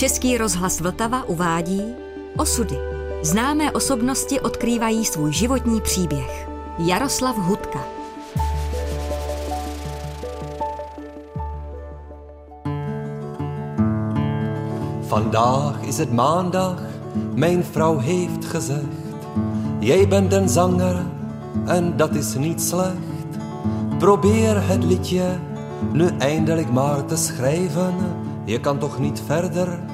Český rozhlas Vltava uvádí Osudy. Známé osobnosti odkrývají svůj životní příběh. Jaroslav Hudka. Vandaag is het maandag, mijn vrouw heeft gezegd: Jij bent een zanger en dat is niet slecht. Probeer het liedje nu eindelijk maar te schrijven. Je kan toch niet verder.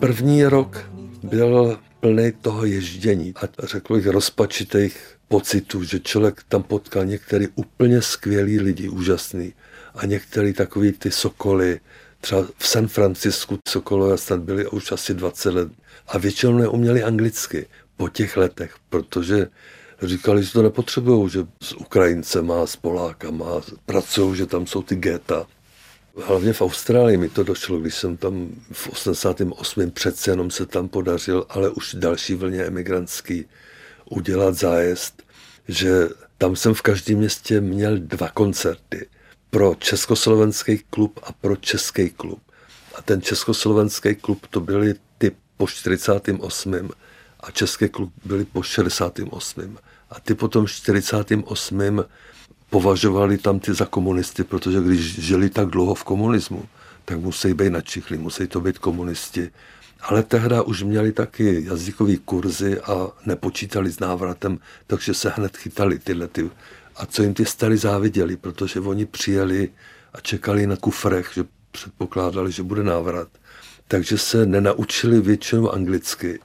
První rok byl plný toho ježdění a řekl bych rozpačitých pocitů, že člověk tam potkal některý úplně skvělý lidi, úžasný a některý takový ty sokoly, třeba v San Francisku sokolové snad byli už asi 20 let a většinou neuměli anglicky po těch letech, protože říkali, že to nepotřebují, že s Ukrajincema, s Polákama pracují, že tam jsou ty geta. Hlavně v Austrálii mi to došlo, když jsem tam v 88. přece jenom se tam podařil, ale už další vlně emigrantský udělat zájezd, že tam jsem v každém městě měl dva koncerty pro československý klub a pro český klub. A ten československý klub to byly ty po 48. a český klub byly po 68. A ty potom 48 považovali tam ty za komunisty, protože když žili tak dlouho v komunismu, tak musí být načichlí, musí to být komunisti. Ale tehda už měli taky jazykové kurzy a nepočítali s návratem, takže se hned chytali tyhle ty. A co jim ty starý záviděli, protože oni přijeli a čekali na kufrech, že předpokládali, že bude návrat. Takže se nenaučili většinou anglicky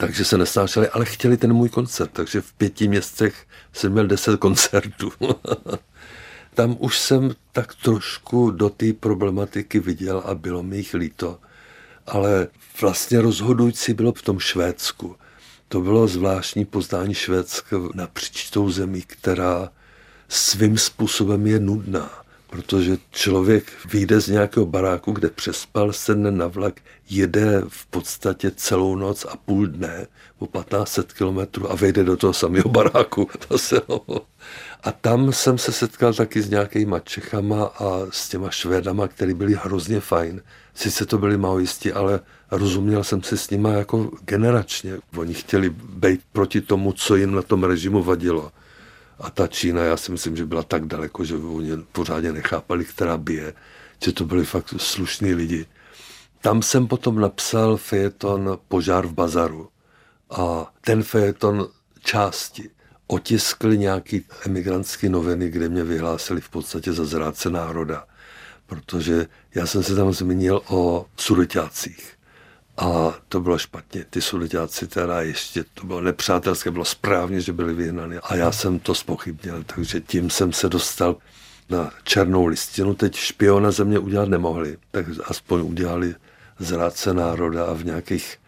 takže se nesnášeli, ale chtěli ten můj koncert, takže v pěti městech jsem měl deset koncertů. Tam už jsem tak trošku do té problematiky viděl a bylo mi jich líto. Ale vlastně rozhodující bylo v tom Švédsku. To bylo zvláštní poznání Švédska napříč tou zemí, která svým způsobem je nudná protože člověk vyjde z nějakého baráku, kde přespal, sedne na vlak, jede v podstatě celou noc a půl dne o 1500 kilometrů a vejde do toho samého baráku. To se, a tam jsem se setkal taky s nějakýma Čechama a s těma Švédama, který byli hrozně fajn. Sice to byli maoisti, ale rozuměl jsem si s nima jako generačně. Oni chtěli být proti tomu, co jim na tom režimu vadilo. A ta Čína, já si myslím, že byla tak daleko, že oni pořádně nechápali, která bije, že to byli fakt slušní lidi. Tam jsem potom napsal fejeton Požár v bazaru. A ten fejeton části otiskli nějaký emigrantské noviny, kde mě vyhlásili v podstatě za zrádce národa. Protože já jsem se tam zmínil o sudeťácích. A to bylo špatně. Ty sudeťáci teda ještě, to bylo nepřátelské, bylo správně, že byli vyhnány. A já jsem to spochybnil, takže tím jsem se dostal na černou listinu. Teď špiona země udělat nemohli, tak aspoň udělali zrádce národa a v nějakých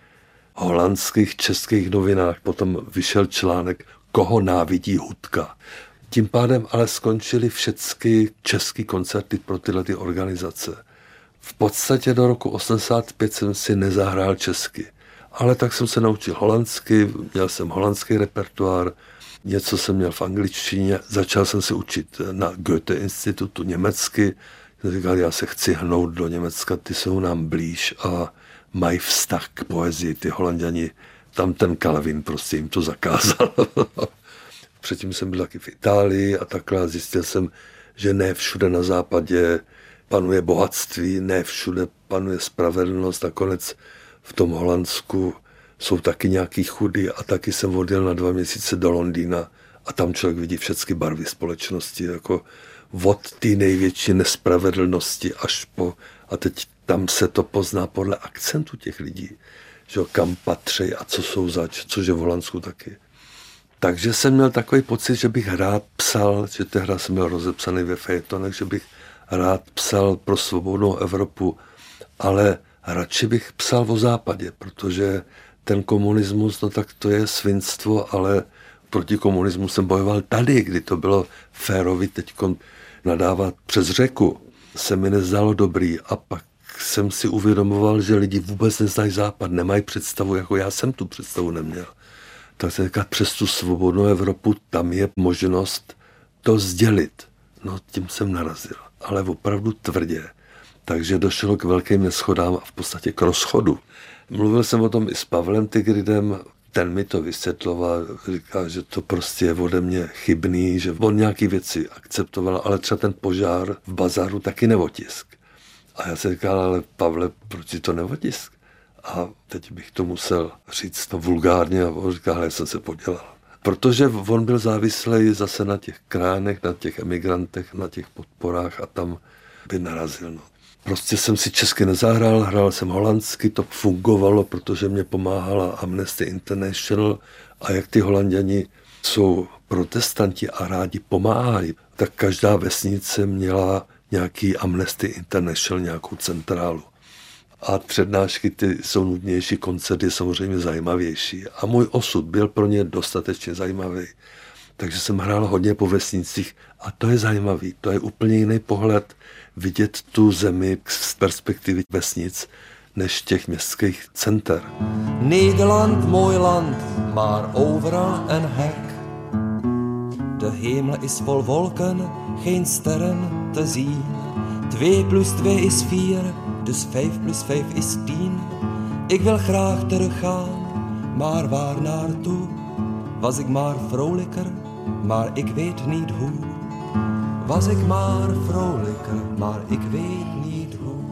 holandských, českých novinách potom vyšel článek Koho návidí Hudka. Tím pádem ale skončily všechny české koncerty pro tyhle ty organizace. V podstatě do roku 85 jsem si nezahrál česky. Ale tak jsem se naučil holandsky, měl jsem holandský repertoár, něco jsem měl v angličtině, začal jsem se učit na Goethe institutu německy. Říkal, já se chci hnout do Německa, ty jsou nám blíž a mají vztah k poezii, ty holanděni. Tam ten Kalvin prostě jim to zakázal. Předtím jsem byl taky v Itálii a takhle zjistil jsem, že ne všude na západě panuje bohatství, ne všude panuje spravedlnost. Nakonec v tom Holandsku jsou taky nějaký chudí a taky jsem odjel na dva měsíce do Londýna a tam člověk vidí všechny barvy společnosti, jako od té největší nespravedlnosti až po, a teď tam se to pozná podle akcentu těch lidí, že kam patří a co jsou zač, což je v Holandsku taky. Takže jsem měl takový pocit, že bych rád psal, že tehdy jsem byl rozepsaný ve fejtonech, že bych rád psal pro svobodnou Evropu, ale radši bych psal o západě, protože ten komunismus, no tak to je svinstvo, ale proti komunismu jsem bojoval tady, kdy to bylo férovi teď nadávat přes řeku. Se mi nezdalo dobrý a pak jsem si uvědomoval, že lidi vůbec neznají západ, nemají představu, jako já jsem tu představu neměl. Tak se říkat, přes tu svobodnou Evropu tam je možnost to sdělit. No tím jsem narazil ale opravdu tvrdě. Takže došlo k velkým neschodám a v podstatě k rozchodu. Mluvil jsem o tom i s Pavlem Tigridem, ten mi to vysvětloval, říká, že to prostě je ode mě chybný, že on nějaký věci akceptoval, ale třeba ten požár v bazáru taky neotisk. A já jsem říkal, ale Pavle, proč si to neotisk? A teď bych to musel říct to vulgárně a on říká, ale jsem se podělal. Protože on byl závislý zase na těch kránech, na těch emigrantech, na těch podporách a tam by narazil. No. Prostě jsem si česky nezahrál, hrál jsem holandsky, to fungovalo, protože mě pomáhala Amnesty International a jak ty holanděni jsou protestanti a rádi pomáhají, tak každá vesnice měla nějaký Amnesty International, nějakou centrálu. A přednášky ty jsou nudnější, koncert je samozřejmě zajímavější. A můj osud byl pro ně dostatečně zajímavý. Takže jsem hrál hodně po vesnicích a to je zajímavý. To je úplně jiný pohled vidět tu zemi z perspektivy vesnic než těch městských center. Nederland, mooi land, maar overal een hek. De hemel is vol wolken, geen sterren te zien. 2 plus 2 is 4, dus 5 plus 5 is 10. Ik wil graag teruggaan, maar waar naartoe? Was ik maar vrolijker, maar ik weet niet hoe. Was ik maar vrolijker, maar ik weet niet hoe.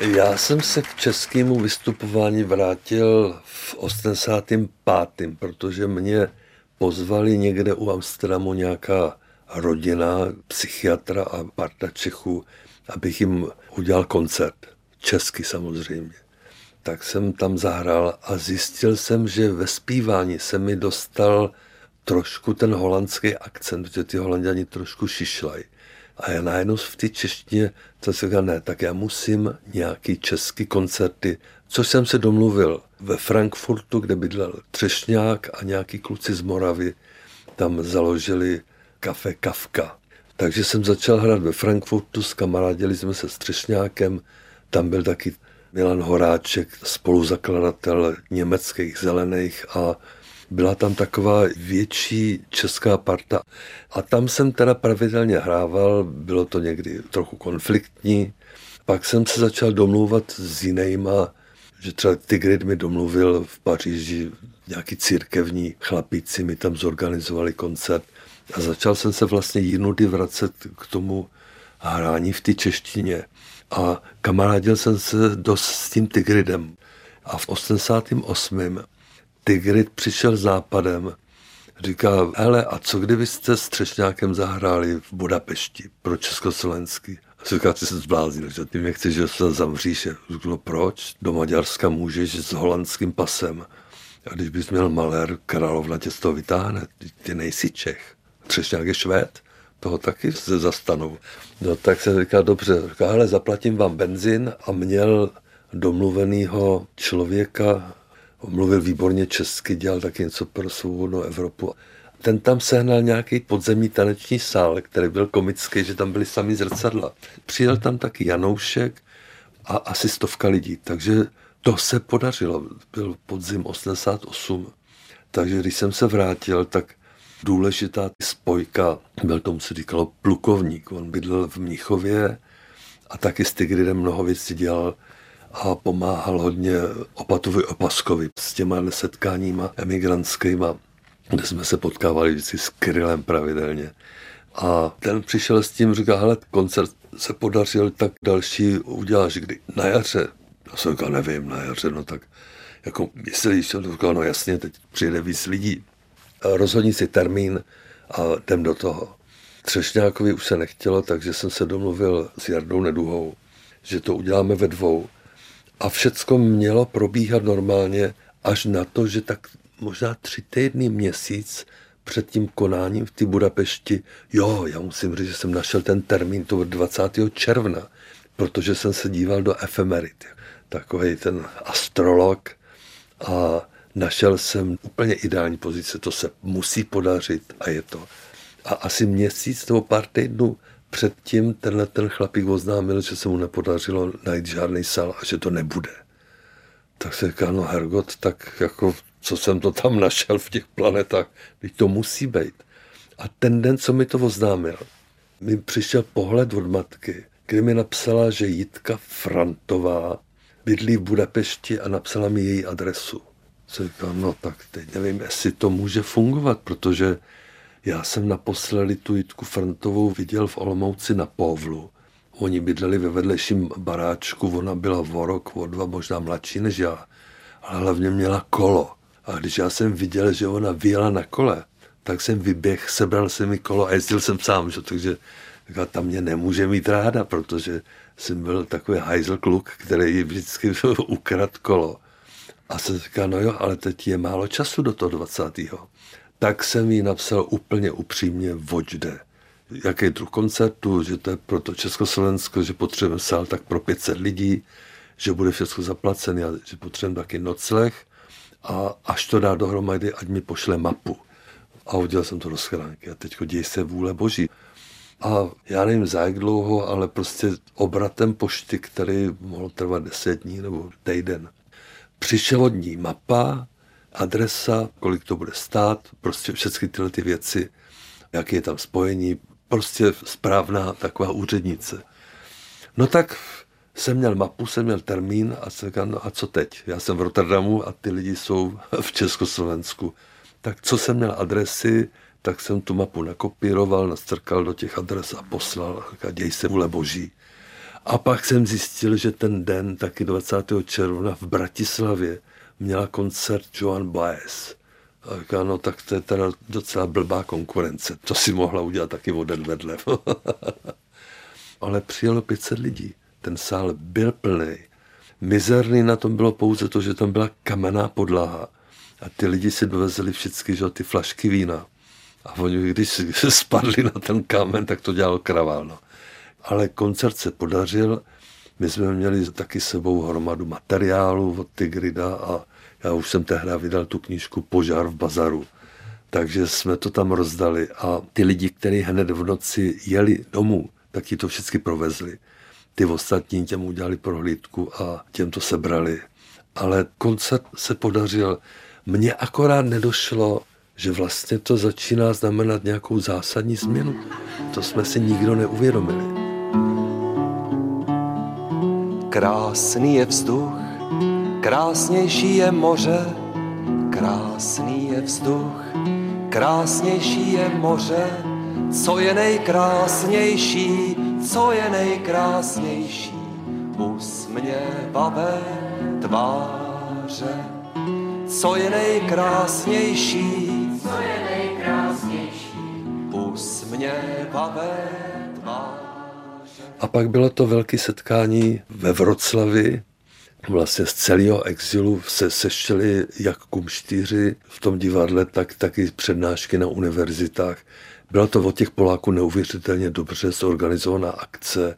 Já jsem se k českému vystupování vrátil v 85. protože mě pozvali někde u Amsterdamu nějaká rodina, psychiatra a parta Čechů, abych jim udělal koncert. Česky samozřejmě tak jsem tam zahrál a zjistil jsem, že ve zpívání se mi dostal trošku ten holandský akcent, protože ty holanděni trošku šišlají. A já najednou v té češtině to si říkal, ne, tak já musím nějaký český koncerty, což jsem se domluvil ve Frankfurtu, kde bydlel Třešňák a nějaký kluci z Moravy tam založili kafe Kafka. Takže jsem začal hrát ve Frankfurtu, s kamarádili jsme se s Třešňákem, tam byl taky Milan Horáček, spoluzakladatel německých zelených a byla tam taková větší česká parta. A tam jsem teda pravidelně hrával, bylo to někdy trochu konfliktní. Pak jsem se začal domlouvat s jinýma, že třeba Tigrid mi domluvil v Paříži, nějaký církevní chlapíci mi tam zorganizovali koncert. A začal jsem se vlastně jinudy vracet k tomu hrání v té češtině. A kamarádil jsem se dost s tím Tigridem. A v 88. Tigrid přišel západem, říká, hele, a co kdybyste s Třešňákem zahráli v Budapešti pro Československý? A říká, ty se zbláznil, že ty mě chceš, že se zamříš. Řekl, no proč? Do Maďarska můžeš s holandským pasem. A když bys měl malér, královna tě z toho vytáhne. Ty nejsi Čech. Třešňák je Švéd toho taky se zastanou. No tak se říká, dobře, říká, ale zaplatím vám benzin a měl domluvenýho člověka, mluvil výborně česky, dělal taky něco pro svobodnou Evropu. Ten tam sehnal nějaký podzemní taneční sál, který byl komický, že tam byly sami zrcadla. Přijel tam taky Janoušek a asi stovka lidí, takže to se podařilo. Byl podzim 88. Takže když jsem se vrátil, tak důležitá spojka. Byl tomu se říkalo plukovník. On bydlel v Mnichově a taky s Tigridem mnoho věcí dělal a pomáhal hodně Opatovi Opaskovi s těma setkáníma emigrantskýma, kde jsme se potkávali vždycky s Krylem pravidelně. A ten přišel s tím, říká, hele, koncert se podařil, tak další uděláš kdy? Na jaře. Já jsem říkal, nevím, na jaře, no tak jako myslíš, jsem říkal, no jasně, teď přijde víc lidí rozhodni si termín a jdem do toho. Třešňákovi už se nechtělo, takže jsem se domluvil s Jardou Neduhou, že to uděláme ve dvou. A všecko mělo probíhat normálně až na to, že tak možná tři týdny, měsíc před tím konáním v té Budapešti, jo, já musím říct, že jsem našel ten termín toho 20. června, protože jsem se díval do efemerit. Takový ten astrolog a našel jsem úplně ideální pozice, to se musí podařit a je to. A asi měsíc nebo pár týdnů předtím tenhle ten chlapík oznámil, že se mu nepodařilo najít žádný sál a že to nebude. Tak se říká, no Hergot, tak jako co jsem to tam našel v těch planetách, teď to musí být. A ten den, co mi to oznámil, mi přišel pohled od matky, kdy mi napsala, že Jitka Frantová bydlí v Budapešti a napsala mi její adresu. Co říkám, no tak teď nevím, jestli to může fungovat, protože já jsem naposledy tu Jitku Frantovou viděl v Olomouci na Povlu. Oni bydleli ve vedlejším baráčku, ona byla o rok, o dva, možná mladší než já, ale hlavně měla kolo. A když já jsem viděl, že ona vyjela na kole, tak jsem vyběh, sebral jsem mi kolo a jezdil jsem sám, že? takže říkala, tam mě nemůže mít ráda, protože jsem byl takový hajzl kluk, který vždycky ukrad kolo. A se říká, no jo, ale teď je málo času do toho 20. Tak jsem jí napsal úplně upřímně, voč jde. Jaký druh koncertu, že to je pro to Československo, že potřebujeme sál tak pro 500 lidí, že bude všechno zaplacené a že potřebujeme taky nocleh a až to dá dohromady, ať mi pošle mapu. A udělal jsem to do schránky a teď děj se vůle boží. A já nevím za jak dlouho, ale prostě obratem pošty, který mohl trvat deset dní nebo týden. Přišel od ní mapa, adresa, kolik to bude stát, prostě všechny tyhle ty věci, jaké je tam spojení, prostě správná taková úřednice. No tak jsem měl mapu, jsem měl termín a jsem říkal, no a co teď? Já jsem v Rotterdamu a ty lidi jsou v Československu. Tak co jsem měl adresy, tak jsem tu mapu nakopíroval, nastrkal do těch adres a poslal. A děj se vůle boží. A pak jsem zjistil, že ten den, taky 20. června v Bratislavě, měla koncert Joan Baez. A říká, no tak to je teda docela blbá konkurence. To si mohla udělat taky o den vedle. Ale přijelo 500 lidí. Ten sál byl plný. Mizerný na tom bylo pouze to, že tam byla kamenná podlaha. A ty lidi si dovezli všichni, že ty flašky vína. A oni, když spadli na ten kámen, tak to dělal kravál. No. Ale koncert se podařil. My jsme měli taky sebou hromadu materiálu od Tigrida a já už jsem tehdy vydal tu knížku Požár v bazaru. Takže jsme to tam rozdali a ty lidi, kteří hned v noci jeli domů, tak ti to všichni provezli. Ty ostatní těm udělali prohlídku a těm to sebrali. Ale koncert se podařil. Mně akorát nedošlo, že vlastně to začíná znamenat nějakou zásadní změnu. To jsme si nikdo neuvědomili. Krásný je vzduch, krásnější je moře, krásný je vzduch, krásnější je moře, co je nejkrásnější, co je nejkrásnější, usměvavé tváře, co je nejkrásnější, co je nejkrásnější, usměvavé tváře. A pak bylo to velké setkání ve Vroclavi, vlastně z celého exilu se sešli jak kumštíři v tom divadle, tak taky přednášky na univerzitách. Byla to od těch Poláků neuvěřitelně dobře zorganizovaná akce.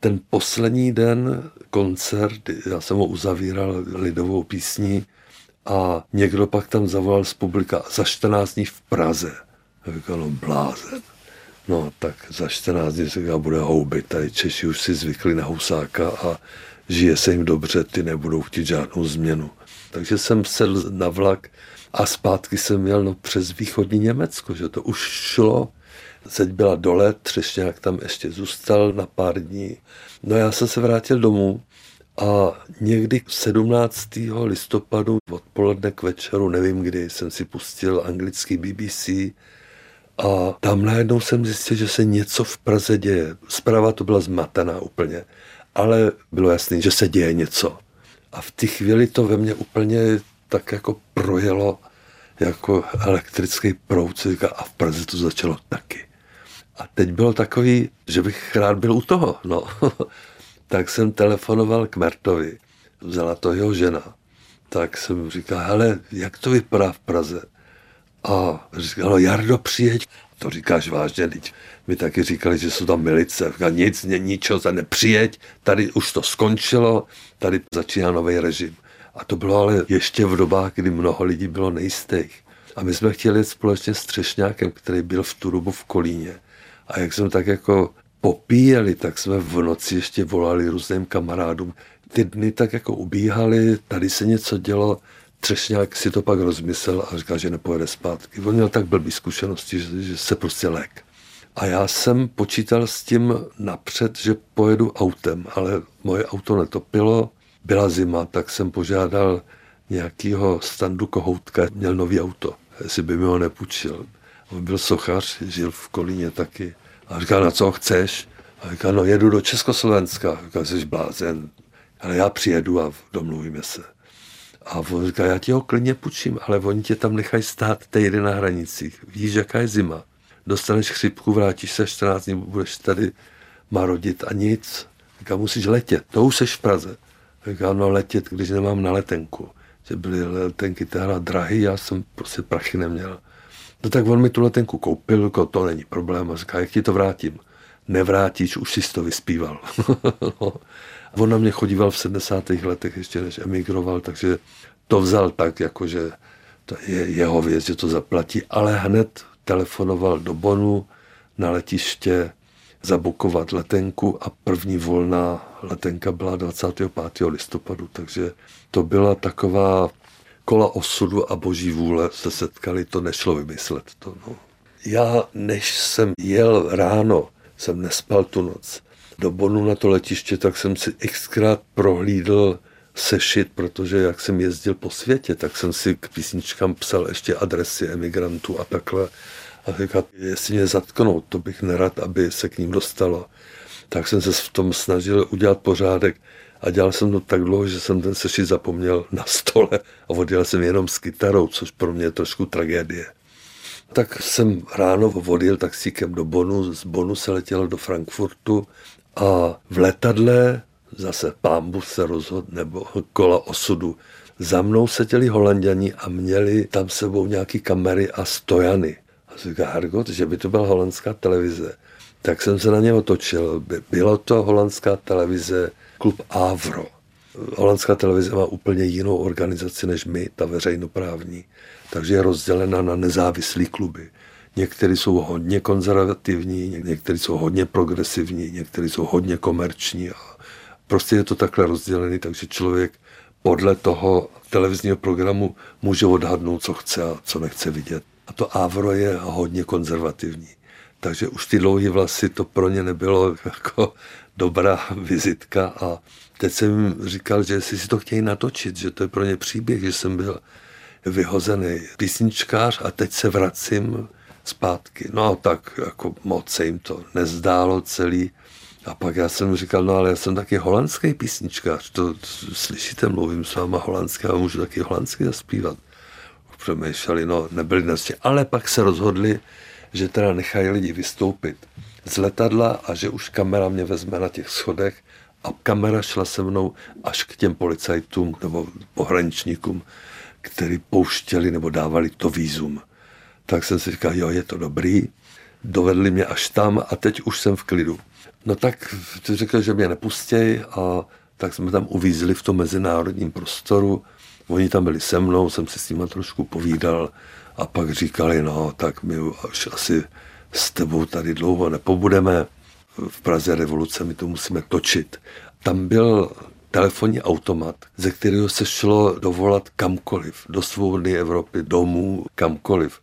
Ten poslední den koncert, já jsem ho uzavíral lidovou písní, a někdo pak tam zavolal z publika za 14 dní v Praze. A říkal, blázen. No tak za 14 dní se bude houbit. Tady Češi už si zvykli na Husáka a žije se jim dobře, ty nebudou chtít žádnou změnu. Takže jsem sedl na vlak a zpátky jsem měl no, přes východní Německo, že to už šlo. Zeď byla dole, Třešňák tam ještě zůstal na pár dní. No já jsem se vrátil domů a někdy 17. listopadu odpoledne k večeru, nevím kdy, jsem si pustil anglický BBC a tam najednou jsem zjistil, že se něco v Praze děje. Zpráva to byla zmatená úplně, ale bylo jasné, že se děje něco. A v té chvíli to ve mně úplně tak jako projelo jako elektrický proud a v Praze to začalo taky. A teď bylo takový, že bych rád byl u toho. No. tak jsem telefonoval k Mertovi, vzala to jeho žena. Tak jsem říkal, hele, jak to vypadá v Praze? A říkal, Jardo, přijeď. To říkáš vážně, teď mi taky říkali, že jsou tam milice. Říkal, nic, ničeho, za nepřijeď, tady už to skončilo, tady začíná nový režim. A to bylo ale ještě v dobách, kdy mnoho lidí bylo nejistých. A my jsme chtěli jít společně s Třešňákem, který byl v tu dobu v Kolíně. A jak jsem tak jako popíjeli, tak jsme v noci ještě volali různým kamarádům. Ty dny tak jako ubíhaly, tady se něco dělo, Třešňák si to pak rozmyslel a říkal, že nepojede zpátky. On měl tak blbý zkušenosti, že, že se prostě lek. A já jsem počítal s tím napřed, že pojedu autem, ale moje auto netopilo, byla zima, tak jsem požádal nějakého standu kohoutka, měl nový auto, jestli by mi ho nepůjčil. On byl sochař, žil v Kolíně taky. A říkal, na co chceš? A říkal, no jedu do Československa. Říkal, jsi blázen, ale já přijedu a domluvíme se. A on říká, já ti ho klidně půjčím, ale oni tě tam nechají stát týden na hranicích. Víš, jaká je zima. Dostaneš chřipku, vrátíš se 14 dní, budeš tady marodit a nic. Říká, musíš letět, to už seš v Praze. Říká, no letět, když nemám na letenku. Že byly letenky tehdy drahý, já jsem prostě prachy neměl. No tak on mi tu letenku koupil, jako to není problém. A říká, jak ti to vrátím? Nevrátíš, už jsi to vyspíval. no. On na mě chodíval v 70. letech, ještě než emigroval, takže to vzal tak, jako že to je jeho věc, že to zaplatí, ale hned telefonoval do Bonu na letiště zabukovat letenku a první volná letenka byla 25. listopadu, takže to byla taková kola osudu a boží vůle se setkali, to nešlo vymyslet. To, no. Já, než jsem jel ráno, jsem nespal tu noc, do Bonu na to letiště, tak jsem si xkrát prohlídl sešit, protože jak jsem jezdil po světě, tak jsem si k písničkám psal ještě adresy emigrantů a takhle. A říkat, jestli mě zatknou, to bych nerad, aby se k ním dostalo. Tak jsem se v tom snažil udělat pořádek a dělal jsem to tak dlouho, že jsem ten sešit zapomněl na stole a odjel jsem jenom s kytarou, což pro mě je trošku tragédie. Tak jsem ráno odjel taxíkem do Bonu, z Bonu se letělo do Frankfurtu a v letadle zase pámbu se rozhodl, nebo kola osudu. Za mnou seděli holanděni a měli tam sebou nějaký kamery a stojany. A říká Hargot, že by to byla holandská televize. Tak jsem se na ně otočil. Bylo to holandská televize klub Avro. Holandská televize má úplně jinou organizaci než my, ta veřejnoprávní. Takže je rozdělena na nezávislé kluby. Někteří jsou hodně konzervativní, někteří jsou hodně progresivní, někteří jsou hodně komerční. A prostě je to takhle rozdělený, takže člověk podle toho televizního programu může odhadnout, co chce a co nechce vidět. A to Avro je hodně konzervativní. Takže už ty dlouhé vlasy to pro ně nebylo jako dobrá vizitka a teď jsem říkal, že si to chtějí natočit, že to je pro ně příběh, že jsem byl vyhozený písničkář a teď se vracím zpátky. No a tak jako moc se jim to nezdálo celý. A pak já jsem říkal, no ale já jsem taky holandský písničkář, to, slyšíte, mluvím s váma holandsky a můžu taky holandsky zaspívat. Přemýšleli, no nebyli nás ale pak se rozhodli, že teda nechají lidi vystoupit z letadla a že už kamera mě vezme na těch schodech a kamera šla se mnou až k těm policajtům nebo pohraničníkům, který pouštěli nebo dávali to výzum tak jsem si říkal, jo, je to dobrý. Dovedli mě až tam a teď už jsem v klidu. No tak řekl, že mě nepustěj a tak jsme tam uvízli v tom mezinárodním prostoru. Oni tam byli se mnou, jsem si s nimi trošku povídal a pak říkali, no tak my už asi s tebou tady dlouho nepobudeme. V Praze revoluce my to musíme točit. Tam byl telefonní automat, ze kterého se šlo dovolat kamkoliv, do svobodné Evropy, domů, kamkoliv.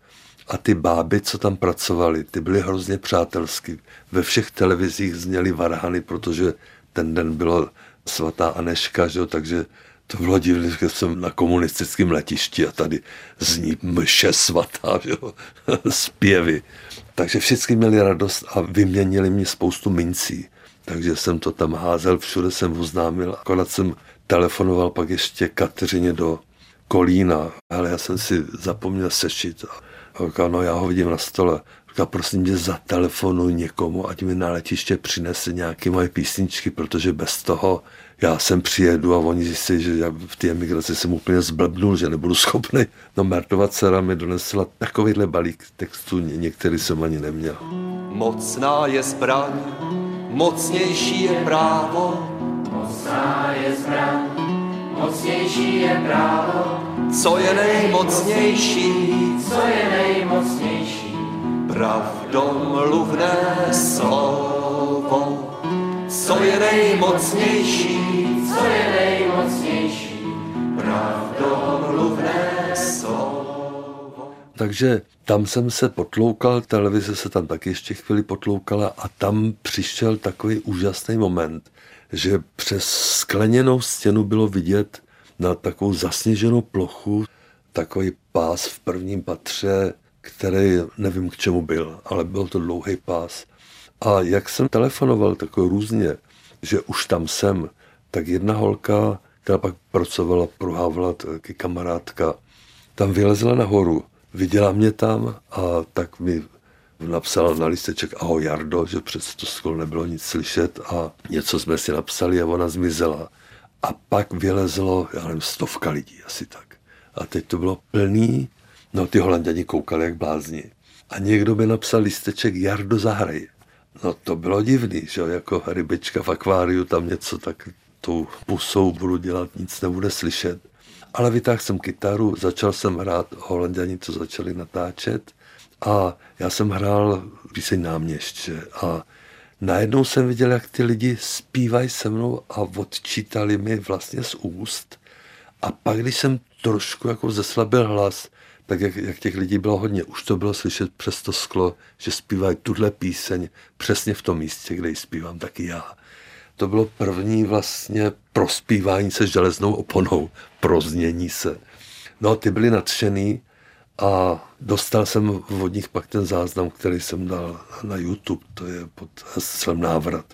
A ty báby, co tam pracovali, ty byly hrozně přátelský. Ve všech televizích zněly varhany, protože ten den bylo svatá Aneška, že jo, takže to bylo divné, že jsem na komunistickém letišti a tady zní mše svatá, jo, zpěvy. Takže všichni měli radost a vyměnili mě spoustu mincí. Takže jsem to tam házel, všude jsem oznámil. Akorát jsem telefonoval pak ještě Kateřině do Kolína, ale já jsem si zapomněl sešit Říká, no já ho vidím na stole. Říká, prosím tě, zatelefonuj někomu, ať mi na letiště přinese nějaké moje písničky, protože bez toho já sem přijedu a oni zjistí, že já v té emigraci jsem úplně zblbnul, že nebudu schopný. No Mertova dcera mi donesla takovýhle balík textů, některý jsem ani neměl. Mocná je zbraň, mocnější je právo. Mocná je zbraň, mocnější je právo. Co je nejmocnější? Co je nejmocnější? Pravdomluvné slovo. Co je nejmocnější? Co je nejmocnější? Pravdomluvné Takže tam jsem se potloukal, televize se tam taky ještě chvíli potloukala a tam přišel takový úžasný moment, že přes skleněnou stěnu bylo vidět na takovou zasněženou plochu takový pás v prvním patře, který nevím k čemu byl, ale byl to dlouhý pás. A jak jsem telefonoval takový různě, že už tam jsem, tak jedna holka, která pak pracovala pro Havla, taky kamarádka, tam vylezla nahoru, viděla mě tam a tak mi napsala na listeček ahoj Jardo, že přece to skoro nebylo nic slyšet a něco jsme si napsali a ona zmizela. A pak vylezlo, já nevím, stovka lidí asi tak. A teď to bylo plný, no ty holanděni koukali jak blázni. A někdo by napsal listeček Jardo zahraj. No to bylo divný, že jo, jako rybička v akváriu, tam něco tak tou pusou budu dělat, nic nebude slyšet. Ale vytáhl jsem kytaru, začal jsem hrát, holanděni to začali natáčet a já jsem hrál píseň náměště a najednou jsem viděl, jak ty lidi zpívají se mnou a odčítali mi vlastně z úst. A pak, když jsem trošku jako zeslabil hlas, tak jak, jak těch lidí bylo hodně, už to bylo slyšet přes to sklo, že zpívají tuhle píseň přesně v tom místě, kde ji zpívám taky já. To bylo první vlastně prospívání se železnou oponou, proznění se. No, ty byli nadšený a dostal jsem od nich pak ten záznam, který jsem dal na YouTube, to je pod heslem návrat.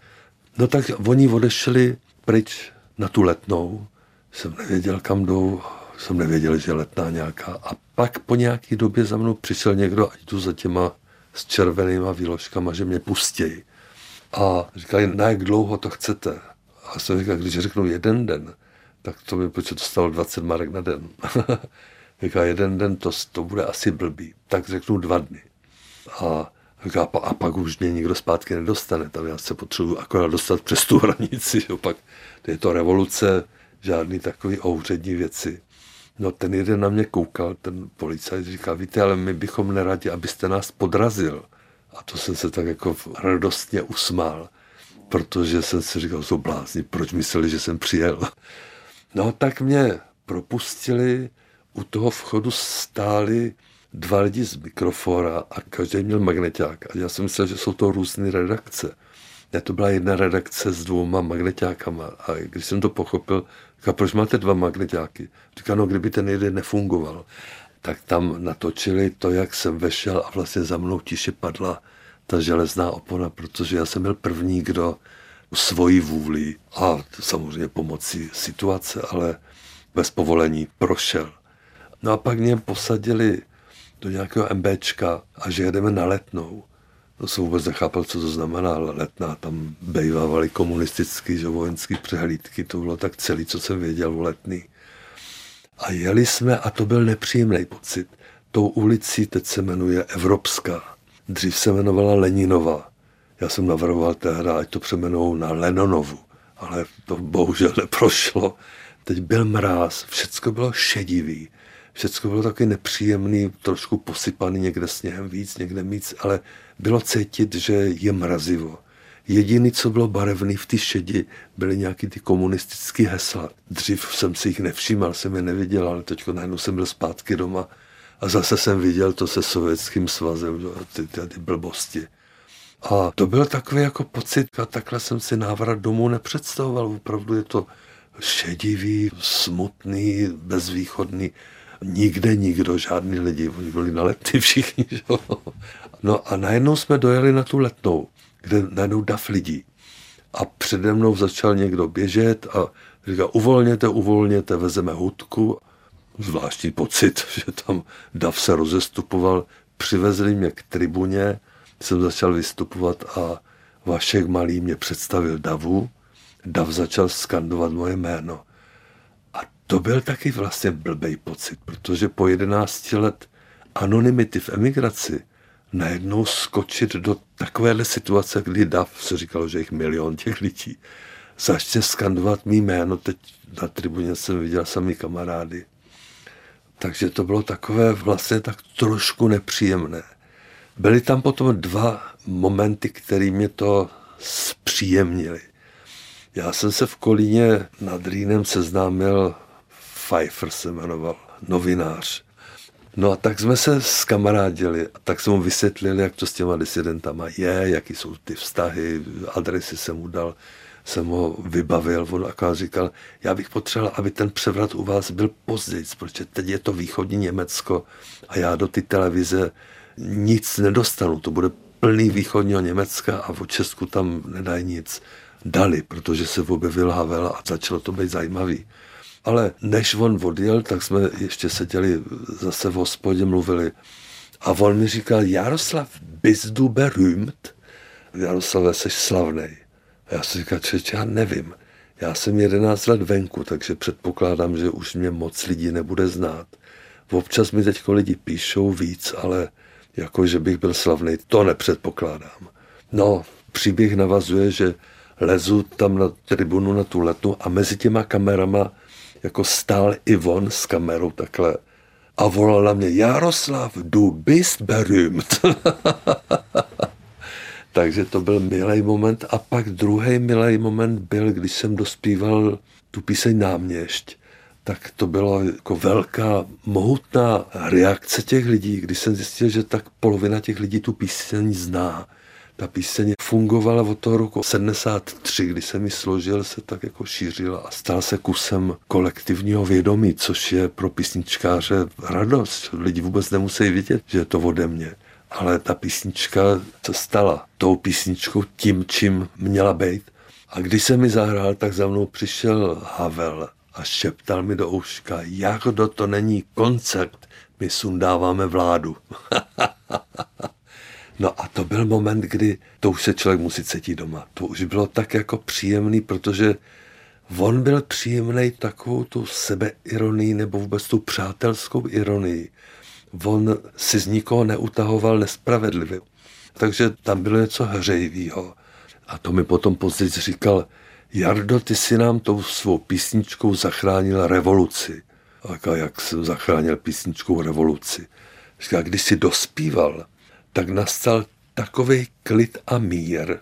No tak oni odešli pryč na tu letnou, jsem nevěděl, kam jdou, jsem nevěděl, že je letná nějaká. A pak po nějaké době za mnou přišel někdo, ať tu za těma s červenýma výložkama, že mě pustějí. A říkali, na jak dlouho to chcete? A jsem říkal, když řeknu jeden den, tak to mi počet to stalo 20 marek na den. říká, jeden den to, to bude asi blbý. Tak řeknu dva dny. A říká, a pak už mě nikdo zpátky nedostane. Tam já se potřebuji akorát dostat přes tu hranici. Že? Pak je to revoluce, žádný takový ouřední věci. No ten jeden na mě koukal, ten policajt říká, víte, ale my bychom neradi, abyste nás podrazil. A to jsem se tak jako radostně usmál, protože jsem si říkal, jsou blázni, proč mysleli, že jsem přijel. No tak mě propustili, u toho vchodu stáli dva lidi z mikrofora a každý měl magneták. A já jsem myslel, že jsou to různé redakce. Ne, to byla jedna redakce s dvouma magnetákama. A když jsem to pochopil, říká, proč máte dva magnetáky? Říká, no, kdyby ten jeden nefungoval. Tak tam natočili to, jak jsem vešel a vlastně za mnou tiše padla ta železná opona, protože já jsem byl první, kdo svoji vůli a samozřejmě pomocí situace, ale bez povolení prošel. No a pak mě posadili do nějakého MBčka a že jedeme na letnou. To jsem vůbec nechápal, co to znamená letná. Tam bejvávali komunistický, že vojenský přehlídky, to bylo tak celý, co jsem věděl o letný. A jeli jsme a to byl nepříjemný pocit. Tou ulicí teď se jmenuje Evropská. Dřív se jmenovala Leninova. Já jsem navrhoval tehdy, ať to přemenou na Lenonovu, ale to bohužel neprošlo. Teď byl mráz, všecko bylo šedivý, všecko bylo taky nepříjemný, trošku posypaný, někde sněhem víc, někde víc, ale bylo cítit, že je mrazivo. Jediný, co bylo barevný v té šedi, byly nějaký ty komunistické hesla. Dřív jsem si jich nevšímal, jsem je neviděl, ale teď najednou jsem byl zpátky doma a zase jsem viděl to se sovětským svazem, ty, ty, ty blbosti. A to byl takový jako pocit, a takhle jsem si návrat domů nepředstavoval. Opravdu je to šedivý, smutný, bezvýchodný. Nikde nikdo, žádný lidi, oni byli na letny všichni. Že? No a najednou jsme dojeli na tu letnou, kde najednou dav lidí. A přede mnou začal někdo běžet a říká, uvolněte, uvolněte, vezeme hudku. Zvláštní pocit, že tam dav se rozestupoval. Přivezli mě k tribuně, jsem začal vystupovat a Vašek Malý mě představil Davu. Dav začal skandovat moje jméno. To byl taky vlastně blbej pocit, protože po 11 let anonymity v emigraci najednou skočit do takovéhle situace, kdy Dav se říkalo, že jich milion těch lidí, začne skandovat mý jméno. Teď na tribuně jsem viděl sami kamarády. Takže to bylo takové vlastně tak trošku nepříjemné. Byly tam potom dva momenty, které mě to zpříjemnili. Já jsem se v Kolíně nad Rýnem seznámil, Pfeiffer se jmenoval, novinář. No a tak jsme se skamarádili a tak jsme mu vysvětlili, jak to s těma disidentama je, jaký jsou ty vztahy, adresy jsem mu dal, jsem ho vybavil, on akorát říkal, já bych potřeboval, aby ten převrat u vás byl později, protože teď je to východní Německo a já do ty televize nic nedostanu, to bude plný východního Německa a v Česku tam nedají nic. Dali, protože se objevil Havel a začalo to být zajímavý. Ale než on odjel, tak jsme ještě seděli zase v hospodě, mluvili. A on mi říkal, Jaroslav, bys du berühmt? Jaroslav, jsi slavnej. A já si říkal, že já nevím. Já jsem 11 let venku, takže předpokládám, že už mě moc lidí nebude znát. Občas mi teď lidi píšou víc, ale jako, že bych byl slavný, to nepředpokládám. No, příběh navazuje, že lezu tam na tribunu na tu letu a mezi těma kamerama jako stál Ivon s kamerou takhle a volal na mě Jaroslav, du bist berühmt. Takže to byl milý moment. A pak druhý milý moment byl, když jsem dospíval tu píseň Náměšť. Tak to bylo jako velká, mohutná reakce těch lidí, když jsem zjistil, že tak polovina těch lidí tu píseň zná. Ta píseň fungovala od toho roku 73, kdy jsem ji složil, se tak jako šířila a stal se kusem kolektivního vědomí, což je pro písničkáře radost. Lidi vůbec nemusí vidět, že je to ode mě ale ta písnička se stala tou písničkou tím, čím měla být. A když se mi zahrál, tak za mnou přišel Havel a šeptal mi do uška, jak do to není koncert, my sundáváme vládu. no a to byl moment, kdy to už se člověk musí cítit doma. To už bylo tak jako příjemný, protože on byl příjemný takovou tu sebeironii nebo vůbec tu přátelskou ironii on si z nikoho neutahoval nespravedlivě. Takže tam bylo něco hřejivého. A to mi potom později říkal, Jardo, ty si nám tou svou písničkou zachránil revoluci. A jak jsem zachránil písničkou revoluci. Říká, když si dospíval, tak nastal takový klid a mír,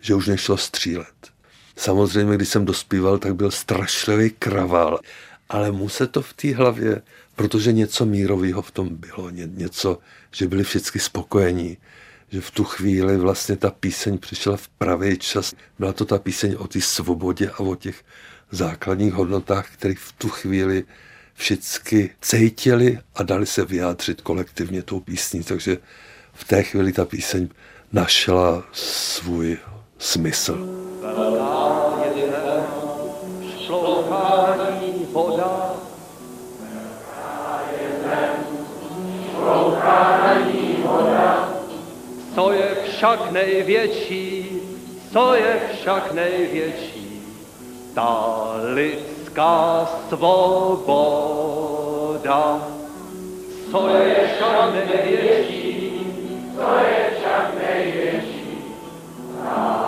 že už nešlo střílet. Samozřejmě, když jsem dospíval, tak byl strašlivý kravál, ale mu se to v té hlavě protože něco mírového v tom bylo, ně, něco, že byli všichni spokojení, že v tu chvíli vlastně ta píseň přišla v pravý čas. Byla to ta píseň o té svobodě a o těch základních hodnotách, které v tu chvíli všichni cítili a dali se vyjádřit kolektivně tou písní. Takže v té chvíli ta píseň našla svůj smysl. Co je však největší, co je však největší, ta lidská svoboda. Co je však největší, co je však největší, ta